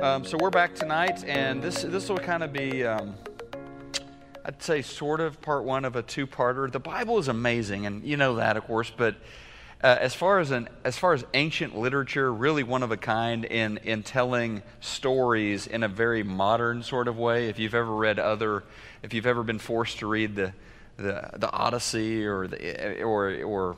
Um, so we're back tonight, and this this will kind of be, um, I'd say, sort of part one of a two-parter. The Bible is amazing, and you know that, of course. But uh, as far as an as far as ancient literature, really one of a kind in in telling stories in a very modern sort of way. If you've ever read other, if you've ever been forced to read the the, the Odyssey or the or or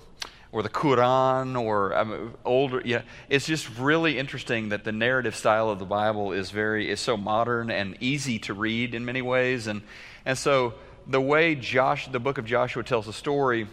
or the Quran or um, older. Yeah, it's just really interesting that the narrative style of the Bible is very is so modern and easy to read in many ways, and and so the way Josh, the book of Joshua tells the story.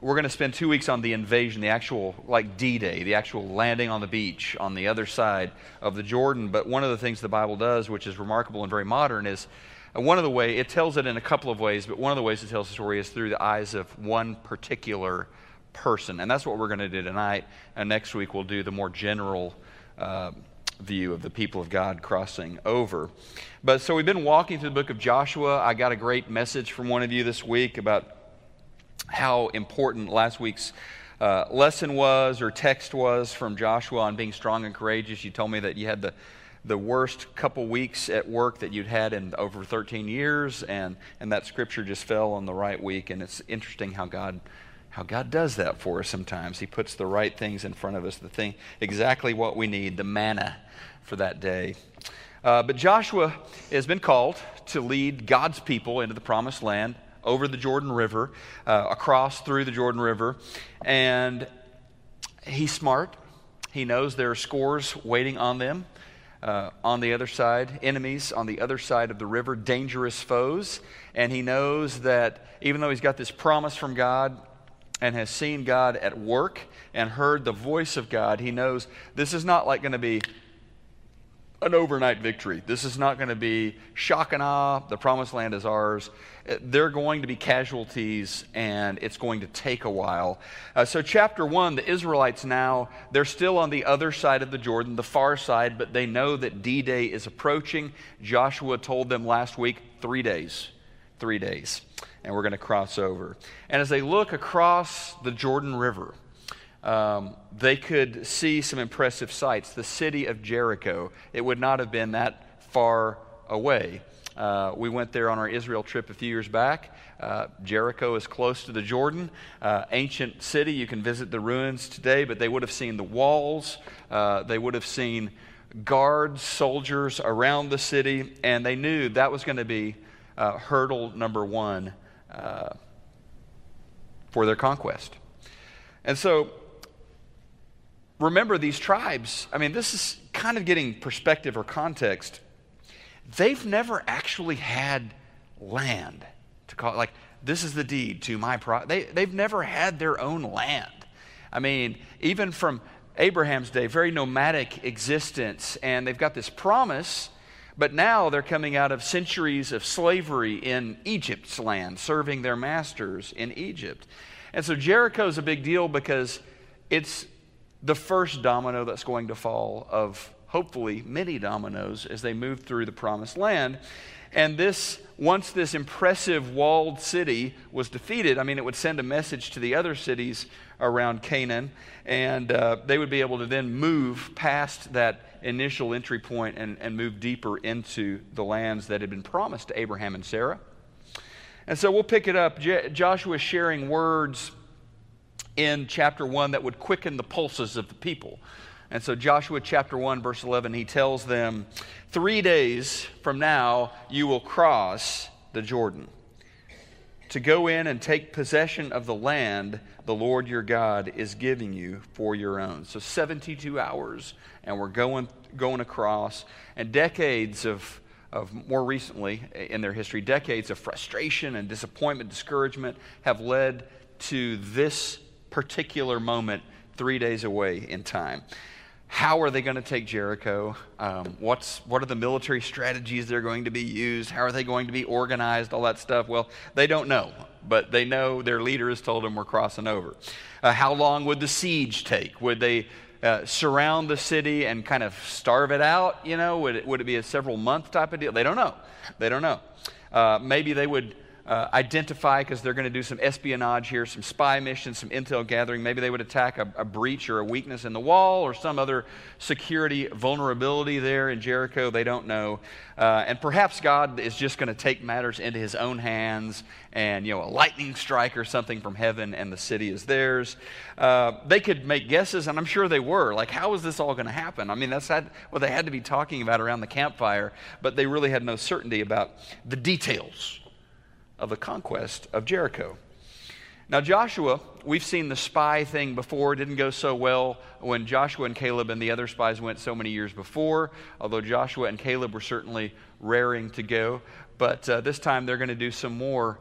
We're going to spend two weeks on the invasion, the actual, like D Day, the actual landing on the beach on the other side of the Jordan. But one of the things the Bible does, which is remarkable and very modern, is uh, one of the way it tells it in a couple of ways, but one of the ways it tells the story is through the eyes of one particular person. And that's what we're going to do tonight. And next week we'll do the more general uh, view of the people of God crossing over. But so we've been walking through the book of Joshua. I got a great message from one of you this week about how important last week's uh, lesson was or text was from Joshua on being strong and courageous. You told me that you had the the worst couple weeks at work that you'd had in over 13 years, and, and that scripture just fell on the right week. And it's interesting how God how God does that for us sometimes. He puts the right things in front of us, the thing exactly what we need, the manna for that day. Uh, but Joshua has been called to lead God's people into the promised land over the Jordan River, uh, across through the Jordan River. And he's smart. He knows there are scores waiting on them. Uh, on the other side, enemies on the other side of the river, dangerous foes. And he knows that even though he's got this promise from God, and has seen God at work and heard the voice of God, he knows this is not like going to be an overnight victory. This is not going to be shock and awe. The promised land is ours. They're going to be casualties, and it's going to take a while. Uh, so, chapter one, the Israelites now, they're still on the other side of the Jordan, the far side, but they know that D Day is approaching. Joshua told them last week three days. Three days and we're going to cross over. And as they look across the Jordan River, um, they could see some impressive sights. The city of Jericho, it would not have been that far away. Uh, we went there on our Israel trip a few years back. Uh, Jericho is close to the Jordan, uh, ancient city. You can visit the ruins today, but they would have seen the walls. Uh, they would have seen guards, soldiers around the city, and they knew that was going to be uh, hurdle number one uh, for their conquest. And so, remember these tribes, I mean, this is kind of getting perspective or context. They've never actually had land to call like this is the deed to my pro they, they've never had their own land i mean even from abraham's day very nomadic existence and they've got this promise but now they're coming out of centuries of slavery in Egypt's land, serving their masters in Egypt. And so Jericho is a big deal because it's the first domino that's going to fall of hopefully many dominoes as they move through the promised land. And this, once this impressive walled city was defeated, I mean, it would send a message to the other cities around Canaan, and uh, they would be able to then move past that initial entry point and, and move deeper into the lands that had been promised to Abraham and Sarah. And so we'll pick it up. Joshua sharing words in chapter 1 that would quicken the pulses of the people. And so, Joshua chapter 1, verse 11, he tells them, Three days from now, you will cross the Jordan to go in and take possession of the land the Lord your God is giving you for your own. So 72 hours, and we're going, going across, and decades of, of more recently in their history, decades of frustration and disappointment, discouragement have led to this particular moment three days away in time. How are they going to take Jericho? Um, what's, what are the military strategies that are going to be used? How are they going to be organized? All that stuff. Well, they don't know, but they know their leader has told them we're crossing over. Uh, how long would the siege take? Would they uh, surround the city and kind of starve it out? You know, would it, would it be a several month type of deal? They don't know. They don't know. Uh, maybe they would uh, identify because they're going to do some espionage here, some spy missions, some intel gathering. Maybe they would attack a, a, breach or a weakness in the wall or some other security vulnerability there in Jericho. They don't know. Uh, and perhaps God is just going to take matters into his own hands and, you know, a lightning strike or something from heaven and the city is theirs. Uh, they could make guesses, and I'm sure they were. Like, how is this all going to happen? I mean, that's what well, they had to be talking about around the campfire, but they really had no certainty about the details of the conquest of Jericho. Now, Joshua, we've seen the spy thing before. It didn't go so well when Joshua and Caleb and the other spies went so many years before, although Joshua and Caleb were certainly raring to go. But uh, this time they're going to do some more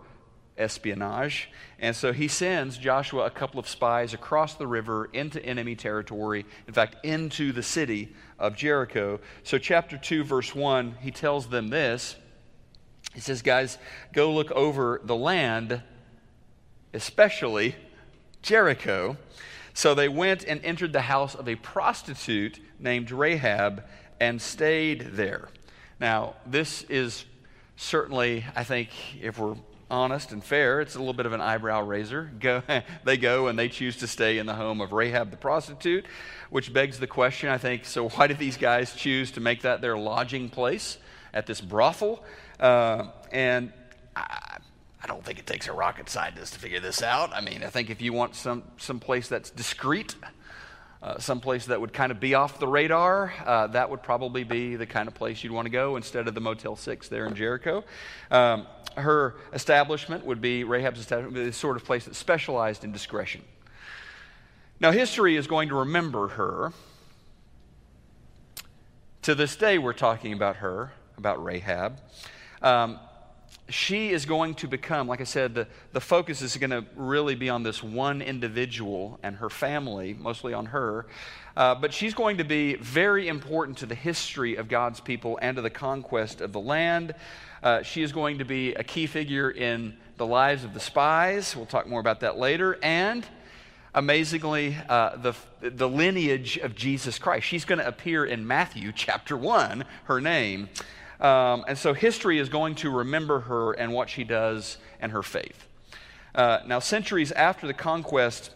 espionage. And so he sends Joshua a couple of spies across the river into enemy territory, in fact, into the city of Jericho. So, chapter 2, verse 1, he tells them this. He says, Guys, go look over the land especially Jericho. So they went and entered the house of a prostitute named Rahab and stayed there. Now, this is certainly, I think, if we're honest and fair, it's a little bit of an eyebrow raiser. Go, they go and they choose to stay in the home of Rahab the prostitute, which begs the question, I think, so why did these guys choose to make that their lodging place at this brothel? Uh, and I, I don't think it takes a rocket scientist to figure this out. I mean, I think if you want some, some place that's discreet, uh, some place that would kind of be off the radar, uh, that would probably be the kind of place you'd want to go instead of the Motel 6 there in Jericho. Um, her establishment would be, Rahab's establishment, the sort of place that specialized in discretion. Now, history is going to remember her. To this day, we're talking about her, about Rahab. Um, she is going to become, like I said, the, the focus is going to really be on this one individual and her family, mostly on her. Uh, but she's going to be very important to the history of God's people and to the conquest of the land. Uh, she is going to be a key figure in the lives of the spies. We'll talk more about that later. And amazingly, uh, the, the lineage of Jesus Christ. She's going to appear in Matthew chapter 1, her name. Um, and so history is going to remember her and what she does and her faith. Uh, now, centuries after the conquest,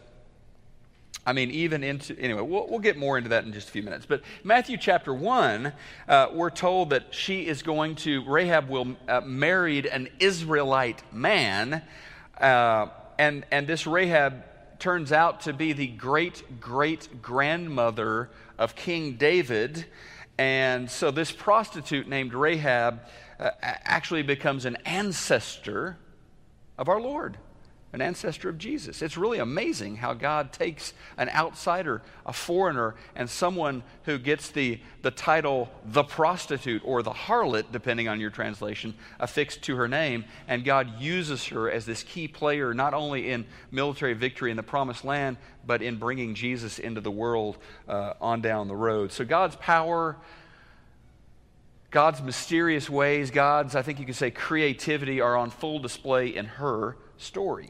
I mean, even into, anyway, we'll, we'll get more into that in just a few minutes. But Matthew chapter 1, uh, we're told that she is going to, Rahab will uh, married an Israelite man. Uh, and, and this Rahab turns out to be the great great grandmother of King David. And so this prostitute named Rahab uh, actually becomes an ancestor of our Lord, an ancestor of Jesus. It's really amazing how God takes an outsider, a foreigner, and someone who gets the, the title the prostitute or the harlot, depending on your translation, affixed to her name, and God uses her as this key player, not only in military victory in the promised land, but in bringing Jesus into the world uh, on down the road. So God's power, God's mysterious ways, God's, I think you could say, creativity are on full display in her story.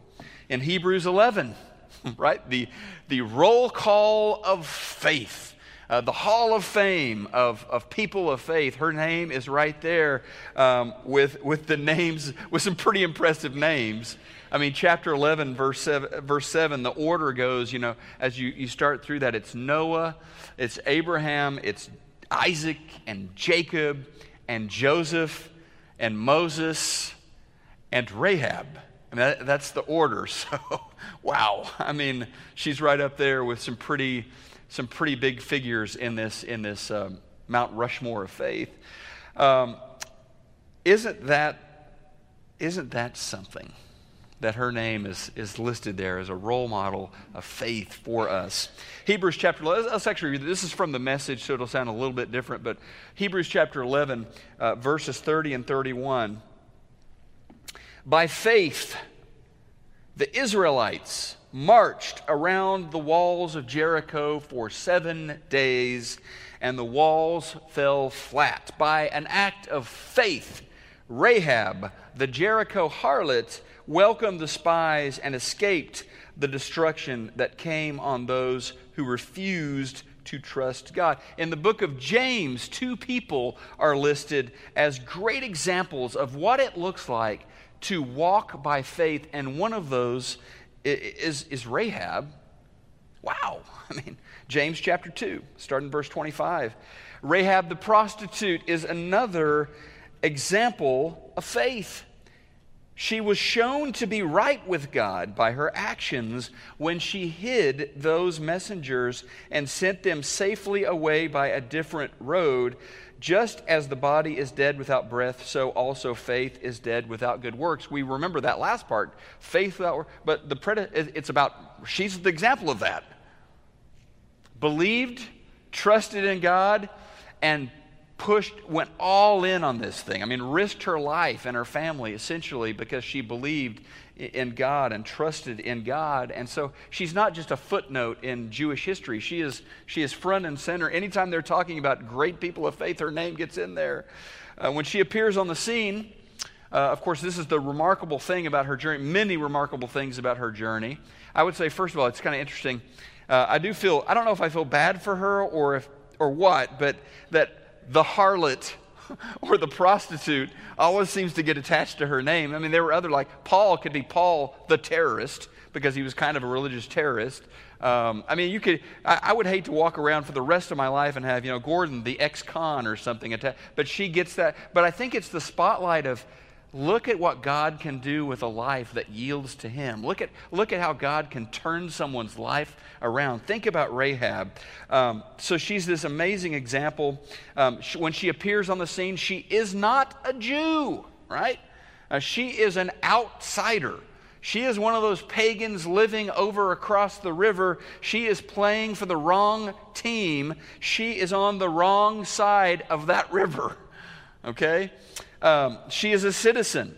In Hebrews 11, right, the, the roll call of faith. Uh, the hall of fame of, of people of faith. Her name is right there um, with, with the names, with some pretty impressive names. I mean, chapter 11, verse 7, verse 7, the order goes, you know, as you, you start through that, it's Noah, it's Abraham, it's Isaac and Jacob and Joseph and Moses and Rahab. Mean, that, that's the order. So, wow. I mean, she's right up there with some pretty, some pretty big figures in this, in this um, Mount Rushmore of faith. Um, isn't that, isn't that something? that her name is, is listed there as a role model of faith for us. Hebrews chapter 11, let's actually read this is from the message, so it'll sound a little bit different, but Hebrews chapter 11, uh, verses 30 and 31. By faith, the Israelites marched around the walls of Jericho for seven days, and the walls fell flat. By an act of faith, Rahab, the Jericho harlot, welcomed the spies and escaped the destruction that came on those who refused to trust God. In the book of James, two people are listed as great examples of what it looks like to walk by faith, and one of those is, is Rahab. Wow. I mean, James chapter 2, starting verse 25. Rahab the prostitute is another example of faith. She was shown to be right with God by her actions when she hid those messengers and sent them safely away by a different road. Just as the body is dead without breath, so also faith is dead without good works. We remember that last part, faith without but the pred- it's about she's the example of that. Believed, trusted in God, and pushed, went all in on this thing. I mean, risked her life and her family essentially because she believed in God and trusted in God. And so she's not just a footnote in Jewish history. She is, she is front and center. Anytime they're talking about great people of faith, her name gets in there. Uh, when she appears on the scene, uh, of course, this is the remarkable thing about her journey, many remarkable things about her journey. I would say, first of all, it's kind of interesting. Uh, I do feel, I don't know if I feel bad for her or if, or what, but that the harlot or the prostitute always seems to get attached to her name. I mean, there were other, like Paul could be Paul the terrorist because he was kind of a religious terrorist. Um, I mean, you could, I, I, would hate to walk around for the rest of my life and have, you know, Gordon, the ex con or something, attached, but she gets that. But I think it's the spotlight of, Look at what God can do with a life that yields to Him. Look at, look at how God can turn someone's life around. Think about Rahab. Um, so she's this amazing example. Um, she, when she appears on the scene, she is not a Jew, right? Uh, she is an outsider. She is one of those pagans living over across the river. She is playing for the wrong team. She is on the wrong side of that river. Okay? Um, she is a citizen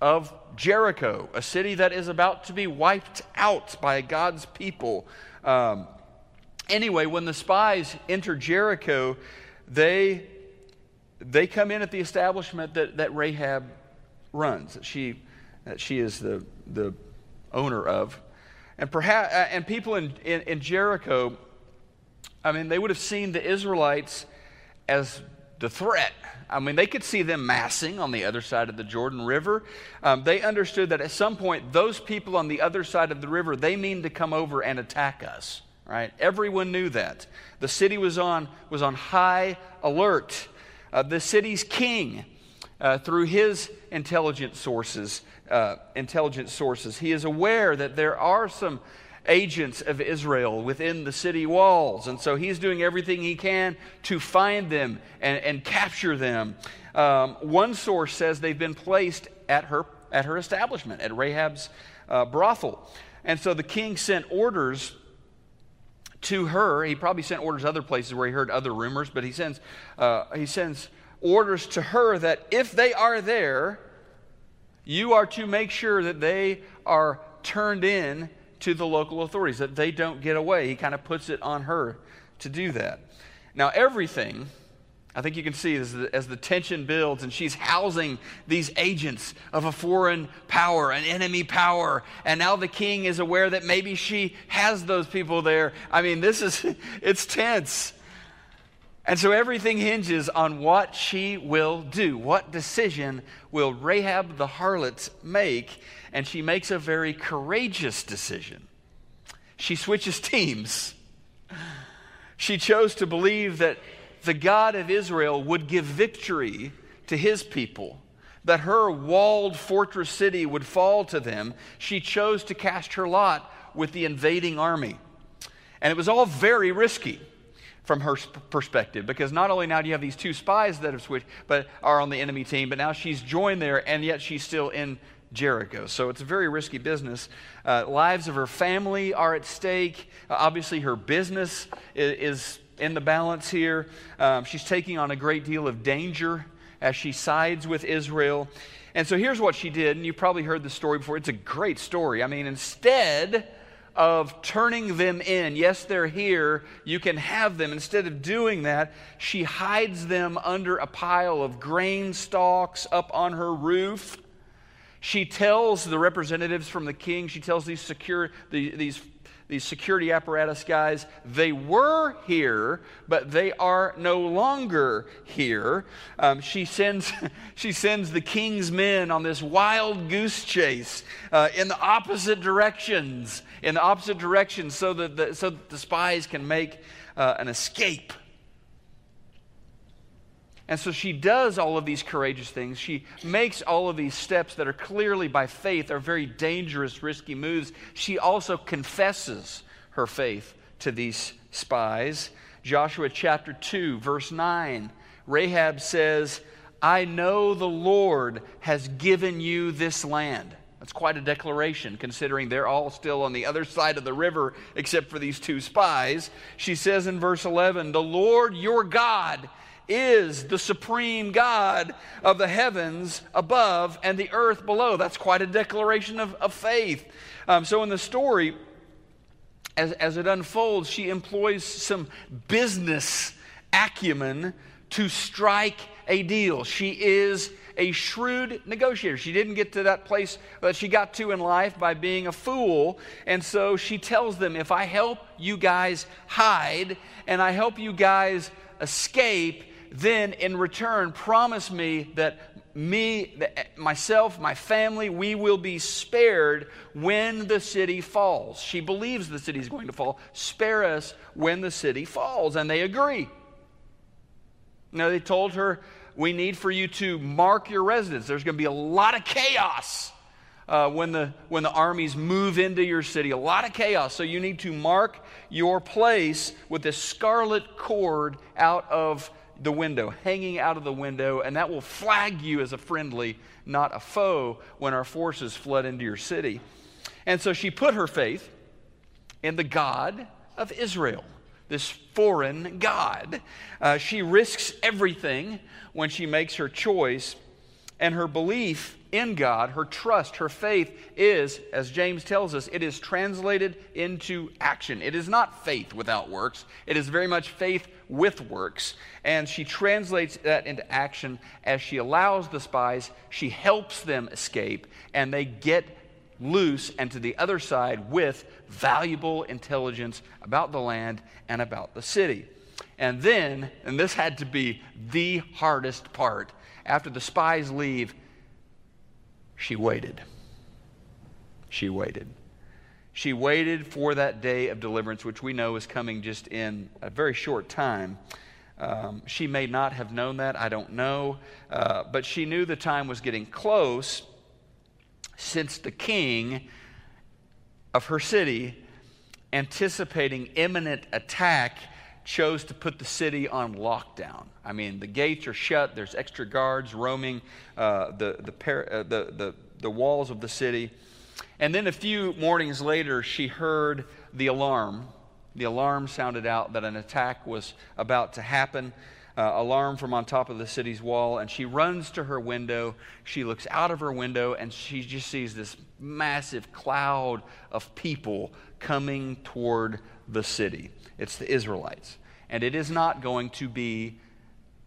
of Jericho, a city that is about to be wiped out by God's people. Um, anyway, when the spies enter Jericho, they, they come in at the establishment that, that Rahab runs, that she, that she is the, the owner of. And, perhaps, uh, and people in, in, in Jericho, I mean, they would have seen the Israelites as the threat. I mean, they could see them massing on the other side of the Jordan River. Um, they understood that at some point, those people on the other side of the river, they mean to come over and attack us, right? Everyone knew that. The city was on, was on high alert. Uh, the city's king, uh, through his intelligence sources, uh, intelligence sources, he is aware that there are some agents of Israel within the city walls. And so he's doing everything he can to find them and, and capture them. Um, one source says they've been placed at her, at her establishment, at Rahab's uh, brothel. And so the king sent orders to her. He probably sent orders other places where he heard other rumors, but he sends, uh, he sends orders to her that if they are there, you are to make sure that they are turned in to the local authorities, that they don't get away. He kind of puts it on her to do that. Now, everything, I think you can see as the, as the tension builds and she's housing these agents of a foreign power, an enemy power, and now the king is aware that maybe she has those people there. I mean, this is, it's tense. And so everything hinges on what she will do. What decision will Rahab the harlot make? And she makes a very courageous decision. She switches teams. She chose to believe that the God of Israel would give victory to his people, that her walled fortress city would fall to them. She chose to cast her lot with the invading army. And it was all very risky from her perspective. Because not only now do you have these two spies that have switched but are on the enemy team but now she's joined there and yet she's still in jericho. So it's a very risky business. Uh, lives of her family are at stake. Uh, obviously her business is, is, in the balance here. Um, she's taking on a great deal of danger as she sides with israel. And so here's what she did and you probably heard the story before. It's a great story. I mean instead of turning them in. Yes, they're here. You can have them. Instead of doing that, she hides them under a pile of grain stalks up on her roof. She tells the representatives from the king, she tells these secure, the, these these security apparatus guys, they were here, but they are no longer here. Um, she, sends, she sends the king's men on this wild goose chase uh, in the opposite directions, in the opposite directions, so that the, so that the spies can make uh, an escape. And so she does all of these courageous things. She makes all of these steps that are clearly by faith, are very dangerous, risky moves. She also confesses her faith to these spies. Joshua chapter 2, verse 9. Rahab says, I know the Lord has given you this land. That's quite a declaration, considering they're all still on the other side of the river except for these two spies. She says in verse 11, The Lord your God is the supreme God of the heavens above and the earth below. That's quite a declaration of, of faith. Um, so, in the story, as, as it unfolds, she employs some business acumen to strike a deal. She is a shrewd negotiator. She didn't get to that place that she got to in life by being a fool. And so she tells them if I help you guys hide and I help you guys escape, then in return promise me that me, myself, my family, we will be spared when the city falls. She believes the city is going to fall. Spare us when the city falls. And they agree. Now, they told her, we need for you to mark your residence. There's going to be a lot of chaos. Uh, when, the, when the armies move into your city. A lot of chaos. So you need to mark your place with this scarlet cord out of the window, hanging out of the window, and that will flag you as a friendly, not a foe, when our forces flood into your city. And so she put her faith in the God of Israel, this foreign God. Uh, she risks everything when she makes her choice, and her belief in God, her trust, her faith is, as James tells us, it is translated into action. It is not faith without works, it is very much faith with works. And she translates that into action as she allows the spies, she helps them escape, and they get loose and to the other side with valuable intelligence about the land and about the city. And then, and this had to be the hardest part, after the spies leave, she waited. She waited. She waited for that day of deliverance, which we know is coming just in a very short time. Um, she may not have known that, I don't know. Uh, but she knew the time was getting close since the king of her city, anticipating imminent attack, chose to put the city on lockdown. I mean, the gates are shut, there's extra guards roaming uh, the, the, par- uh, the, the, the walls of the city. And then a few mornings later, she heard the alarm. The alarm sounded out that an attack was about to happen. Uh, alarm from on top of the city's wall, and she runs to her window. She looks out of her window, and she just sees this massive cloud of people coming toward the city. It's the Israelites. And it is not going to be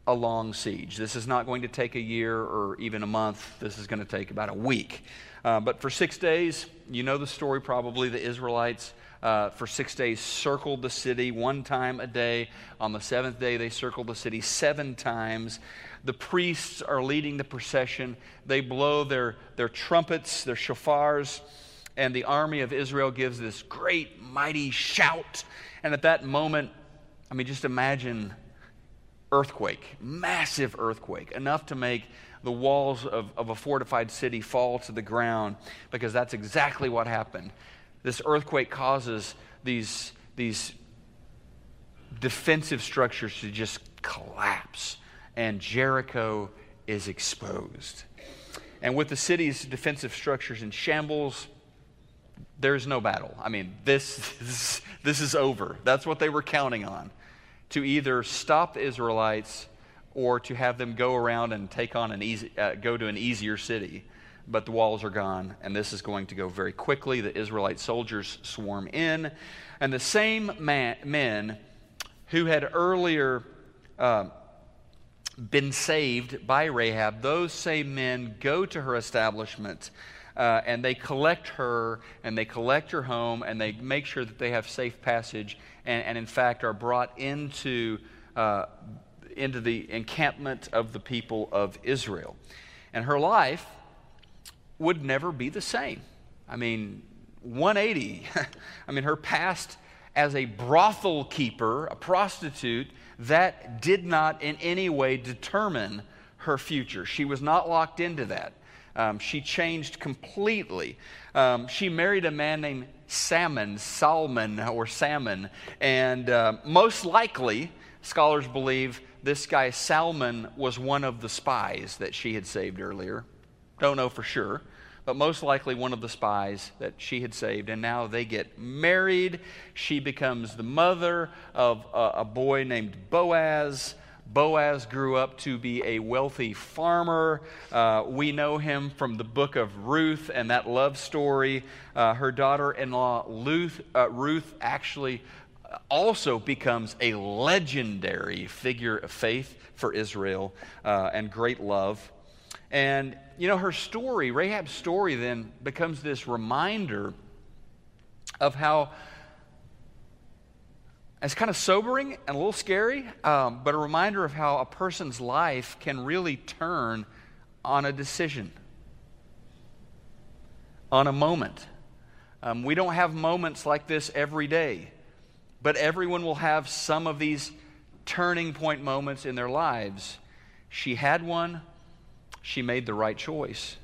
a long siege. This is not going to take a year or even a month. This is going to take about a week. Uh, but for six days, you know the story probably. The Israelites, uh, for six days, circled the city one time a day. On the seventh day, they circled the city seven times. The priests are leading the procession. They blow their, their trumpets, their shofars, and the army of Israel gives this great, mighty shout. And at that moment, I mean, just imagine earthquake, massive earthquake, enough to make the walls of, of a fortified city fall to the ground, because that's exactly what happened. This earthquake causes these, these defensive structures to just collapse, and Jericho is exposed. And with the city's defensive structures in shambles, there's no battle. I mean, this, this, this is over. That's what they were counting on to either stop the Israelites or to have them go around and take on an easy, uh, go to an easier city. But the walls are gone, and this is going to go very quickly. The Israelite soldiers swarm in, and the same man, men who had earlier uh, been saved by Rahab, those same men go to her establishment Uh, and they collect her and they collect her home and they make sure that they have safe passage and, and in fact are brought into, uh, into the encampment of the people of Israel. And her life would never be the same. I mean, 180. I mean, her past as a brothel keeper, a prostitute, that did not in any way determine her future. She was not locked into that. Um, she changed completely. Um, she married a man named Salmon, Salmon, or Salmon, and uh, most likely, scholars believe this guy Salmon was one of the spies that she had saved earlier. Don't know for sure but most likely one of the spies that she had saved. And now they get married. She becomes the mother of a, a boy named Boaz. Boaz grew up to be a wealthy farmer. Uh, we know him from the book of Ruth and that love story. Uh, her daughter in law, Ruth, uh, Ruth, actually also becomes a legendary figure of faith for Israel uh, and great love. And, you know, her story, Rahab's story, then becomes this reminder of how it's kind of sobering and a little scary, um, but a reminder of how a person's life can really turn on a decision, on a moment. Um, we don't have moments like this every day, but everyone will have some of these turning point moments in their lives. She had one, she made the right choice.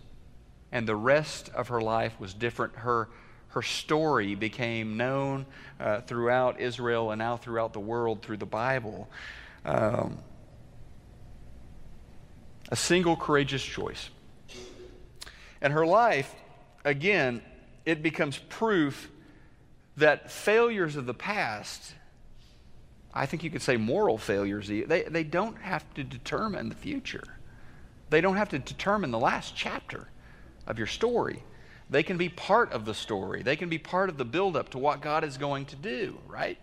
And the rest of her life was different. Her, her story became known uh, throughout Israel and now throughout the world through the Bible. Um, a single courageous choice. And her life, again, it becomes proof that failures of the past, I think you could say moral failures, they, they don't have to determine the future. They don't have to determine the last chapter of your story. They can be part of the story. They can be part of the buildup to what God is going to do, right?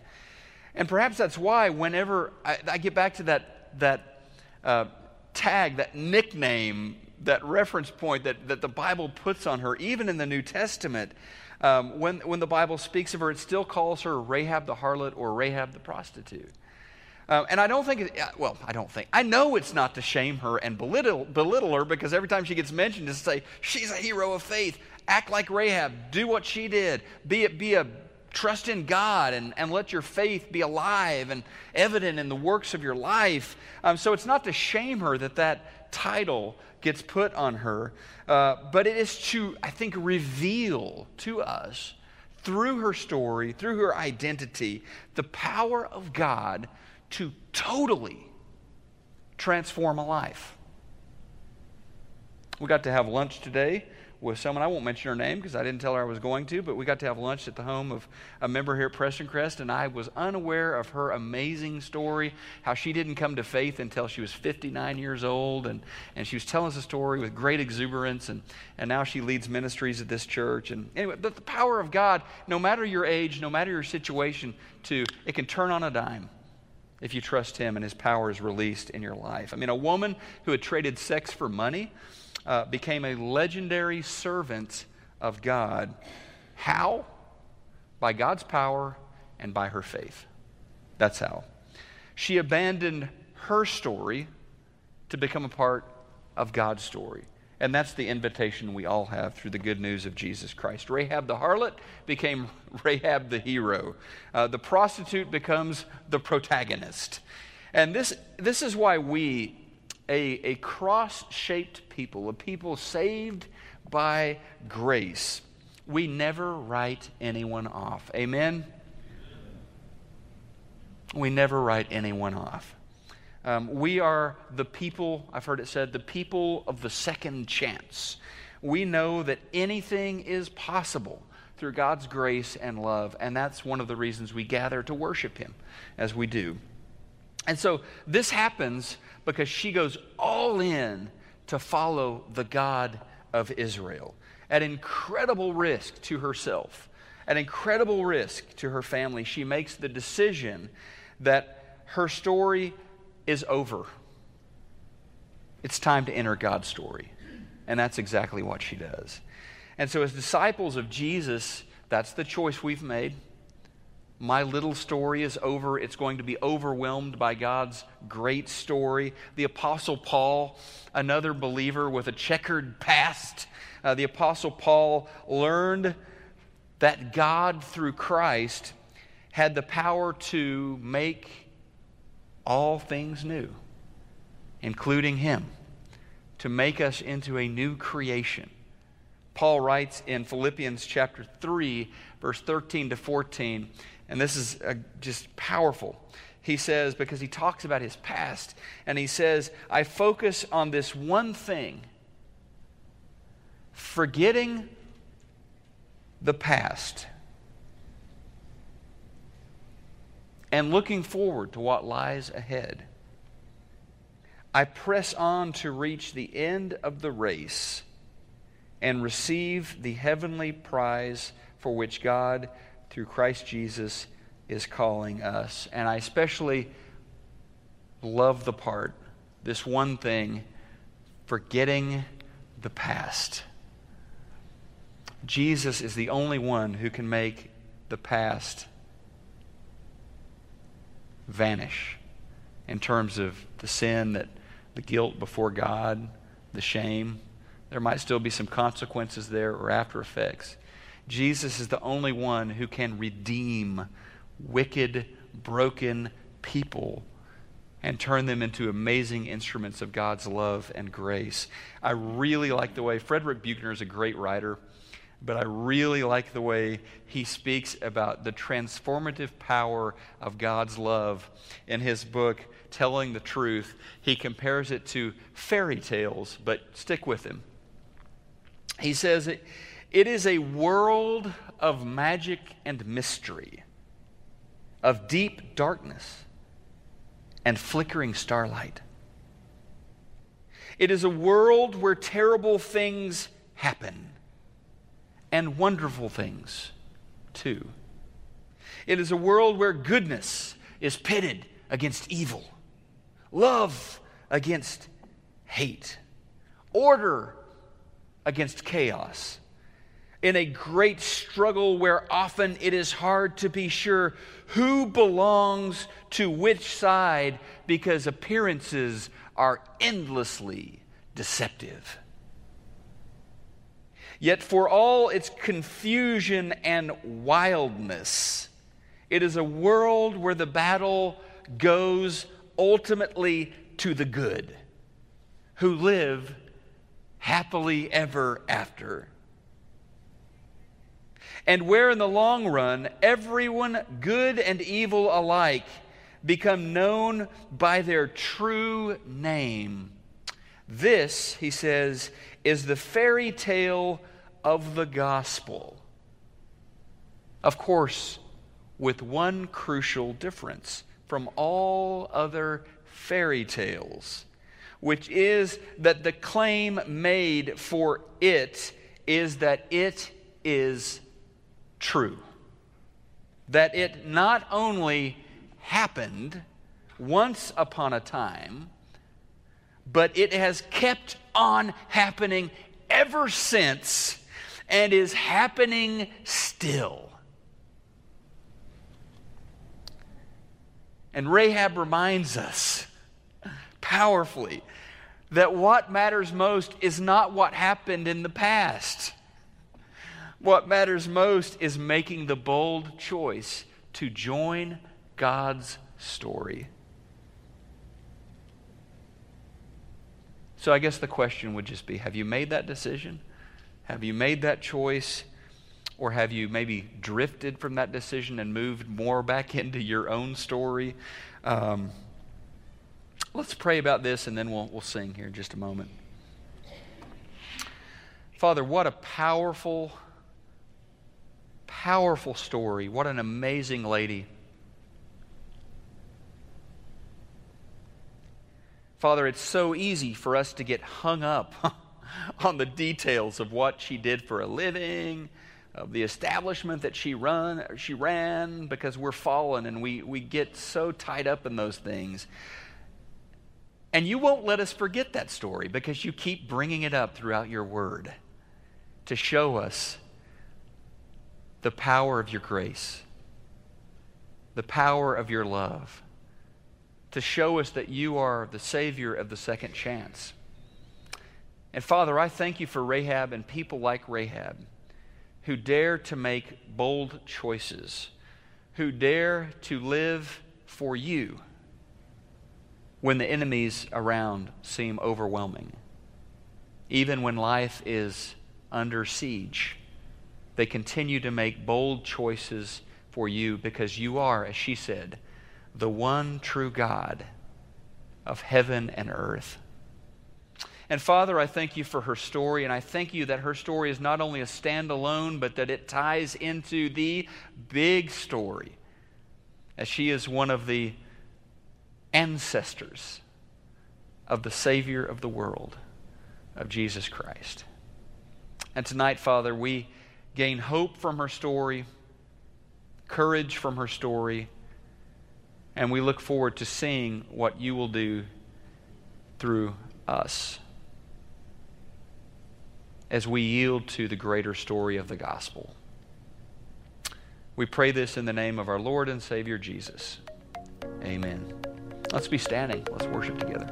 And perhaps that's why whenever I, I get back to that, that uh, tag, that nickname, that reference point that, that the Bible puts on her, even in the New Testament, um, when, when the Bible speaks of her, it still calls her Rahab the harlot or Rahab the prostitute. Um, and I don't think, it, well, I don't think, I know it's not to shame her and belittle, belittle her because every time she gets mentioned, to say, she's a hero of faith. Act like Rahab. Do what she did. Be, be a trust in God and, and let your faith be alive and evident in the works of your life. Um, so it's not to shame her that that title gets put on her, uh, but it is to, I think, reveal to us through her story, through her identity, the power of God to totally transform a life. We got to have lunch today with someone. I won't mention her name because I didn't tell her I was going to, but we got to have lunch at the home of a member here at Prestoncrest, and I was unaware of her amazing story, how she didn't come to faith until she was 59 years old, and, and she was telling us a story with great exuberance, and, and now she leads ministries at this church. And anyway, but the power of God, no matter your age, no matter your situation, to it can turn on a dime if you trust Him and His power is released in your life. I mean, a woman who had traded sex for money uh, became a legendary servant of God. How? By God's power and by her faith. That's how. She abandoned her story to become a part of God's story. And that's the invitation we all have through the good news of Jesus Christ. Rahab the harlot became Rahab the hero. Uh, the prostitute becomes the protagonist. And this, this is why we, a, a cross shaped people, a people saved by grace, we never write anyone off. Amen? We never write anyone off. Um, we are the people, I've heard it said, the people of the second chance. We know that anything is possible through God's grace and love, and that's one of the reasons we gather to worship Him as we do. And so this happens because she goes all in to follow the God of Israel at incredible risk to herself, at incredible risk to her family. She makes the decision that her story is over. It's time to enter God's story. And that's exactly what she does. And so, as disciples of Jesus, that's the choice we've made. My little story is over. It's going to be overwhelmed by God's great story. The Apostle Paul, another believer with a checkered past, uh, the Apostle Paul learned that God, through Christ, had the power to make all things new, including him, to make us into a new creation. Paul writes in Philippians chapter 3, verse 13 to 14, and this is uh, just powerful. He says, because he talks about his past, and he says, I focus on this one thing, forgetting the past and looking forward to what lies ahead. I press on to reach the end of the race and receive the heavenly prize for which God, through Christ Jesus, is calling us. And I especially love the part, this one thing, forgetting the past. Jesus is the only one who can make the past vanish in terms of the sin that the guilt before God, the shame. There might still be some consequences there or after effects. Jesus is the only one who can redeem wicked, broken people and turn them into amazing instruments of God's love and grace. I really like the way Frederick Buechner is a great writer, but I really like the way he speaks about the transformative power of God's love in his book, Telling the Truth. He compares it to fairy tales, but stick with him. He says it, it is a world of magic and mystery, of deep darkness and flickering starlight. It is a world where terrible things happen and wonderful things too. It is a world where goodness is pitted against evil, love against hate, order against chaos. In a great struggle where often it is hard to be sure who belongs to which side because appearances are endlessly deceptive. Yet, for all its confusion and wildness, it is a world where the battle goes ultimately to the good, who live happily ever after. And where in the long run, everyone, good and evil alike, become known by their true name. This, he says, is the fairy tale of the gospel. Of course, with one crucial difference from all other fairy tales which is that the claim made for it is that it is true. That it not only happened once upon a time, but it has kept on happening ever since and is happening still. And Rahab reminds us powerfully that what matters most is not what happened in the past. What matters most is making the bold choice to join God's story. So I guess the question would just be have you made that decision? Have you made that choice? Or have you maybe drifted from that decision and moved more back into your own story? Um, Let's pray about this and then we'll, we'll sing here in just a moment. Father, what a powerful, powerful story. What an amazing lady. Father, it's so easy for us to get hung up on the details of what she did for a living, of the establishment that she run she ran because we're fallen and we, we get so tied up in those things. And you won't let us forget that story because you keep bringing it up throughout your word. to show us the power of your grace, the power of your love, to show us that you are the Savior of the second chance. And Father, I thank you for Rahab and people like Rahab who dare to make bold choices, who dare to live for you when the enemies around seem overwhelming. Even when life is under siege, they continue to make bold choices for you because you are, as she said, the one true God of heaven and earth. And Father, I thank you for her story, and I thank you that her story is not only a standalone, but that it ties into the big story, as she is one of the ancestors of the Savior of the world, of Jesus Christ. And tonight, Father, we gain hope from her story, courage from her story, and we look forward to seeing what you will do through us as we yield to the greater story of the gospel. We pray this in the name of our Lord and Savior Jesus. Amen. Let's be standing. Let's worship together.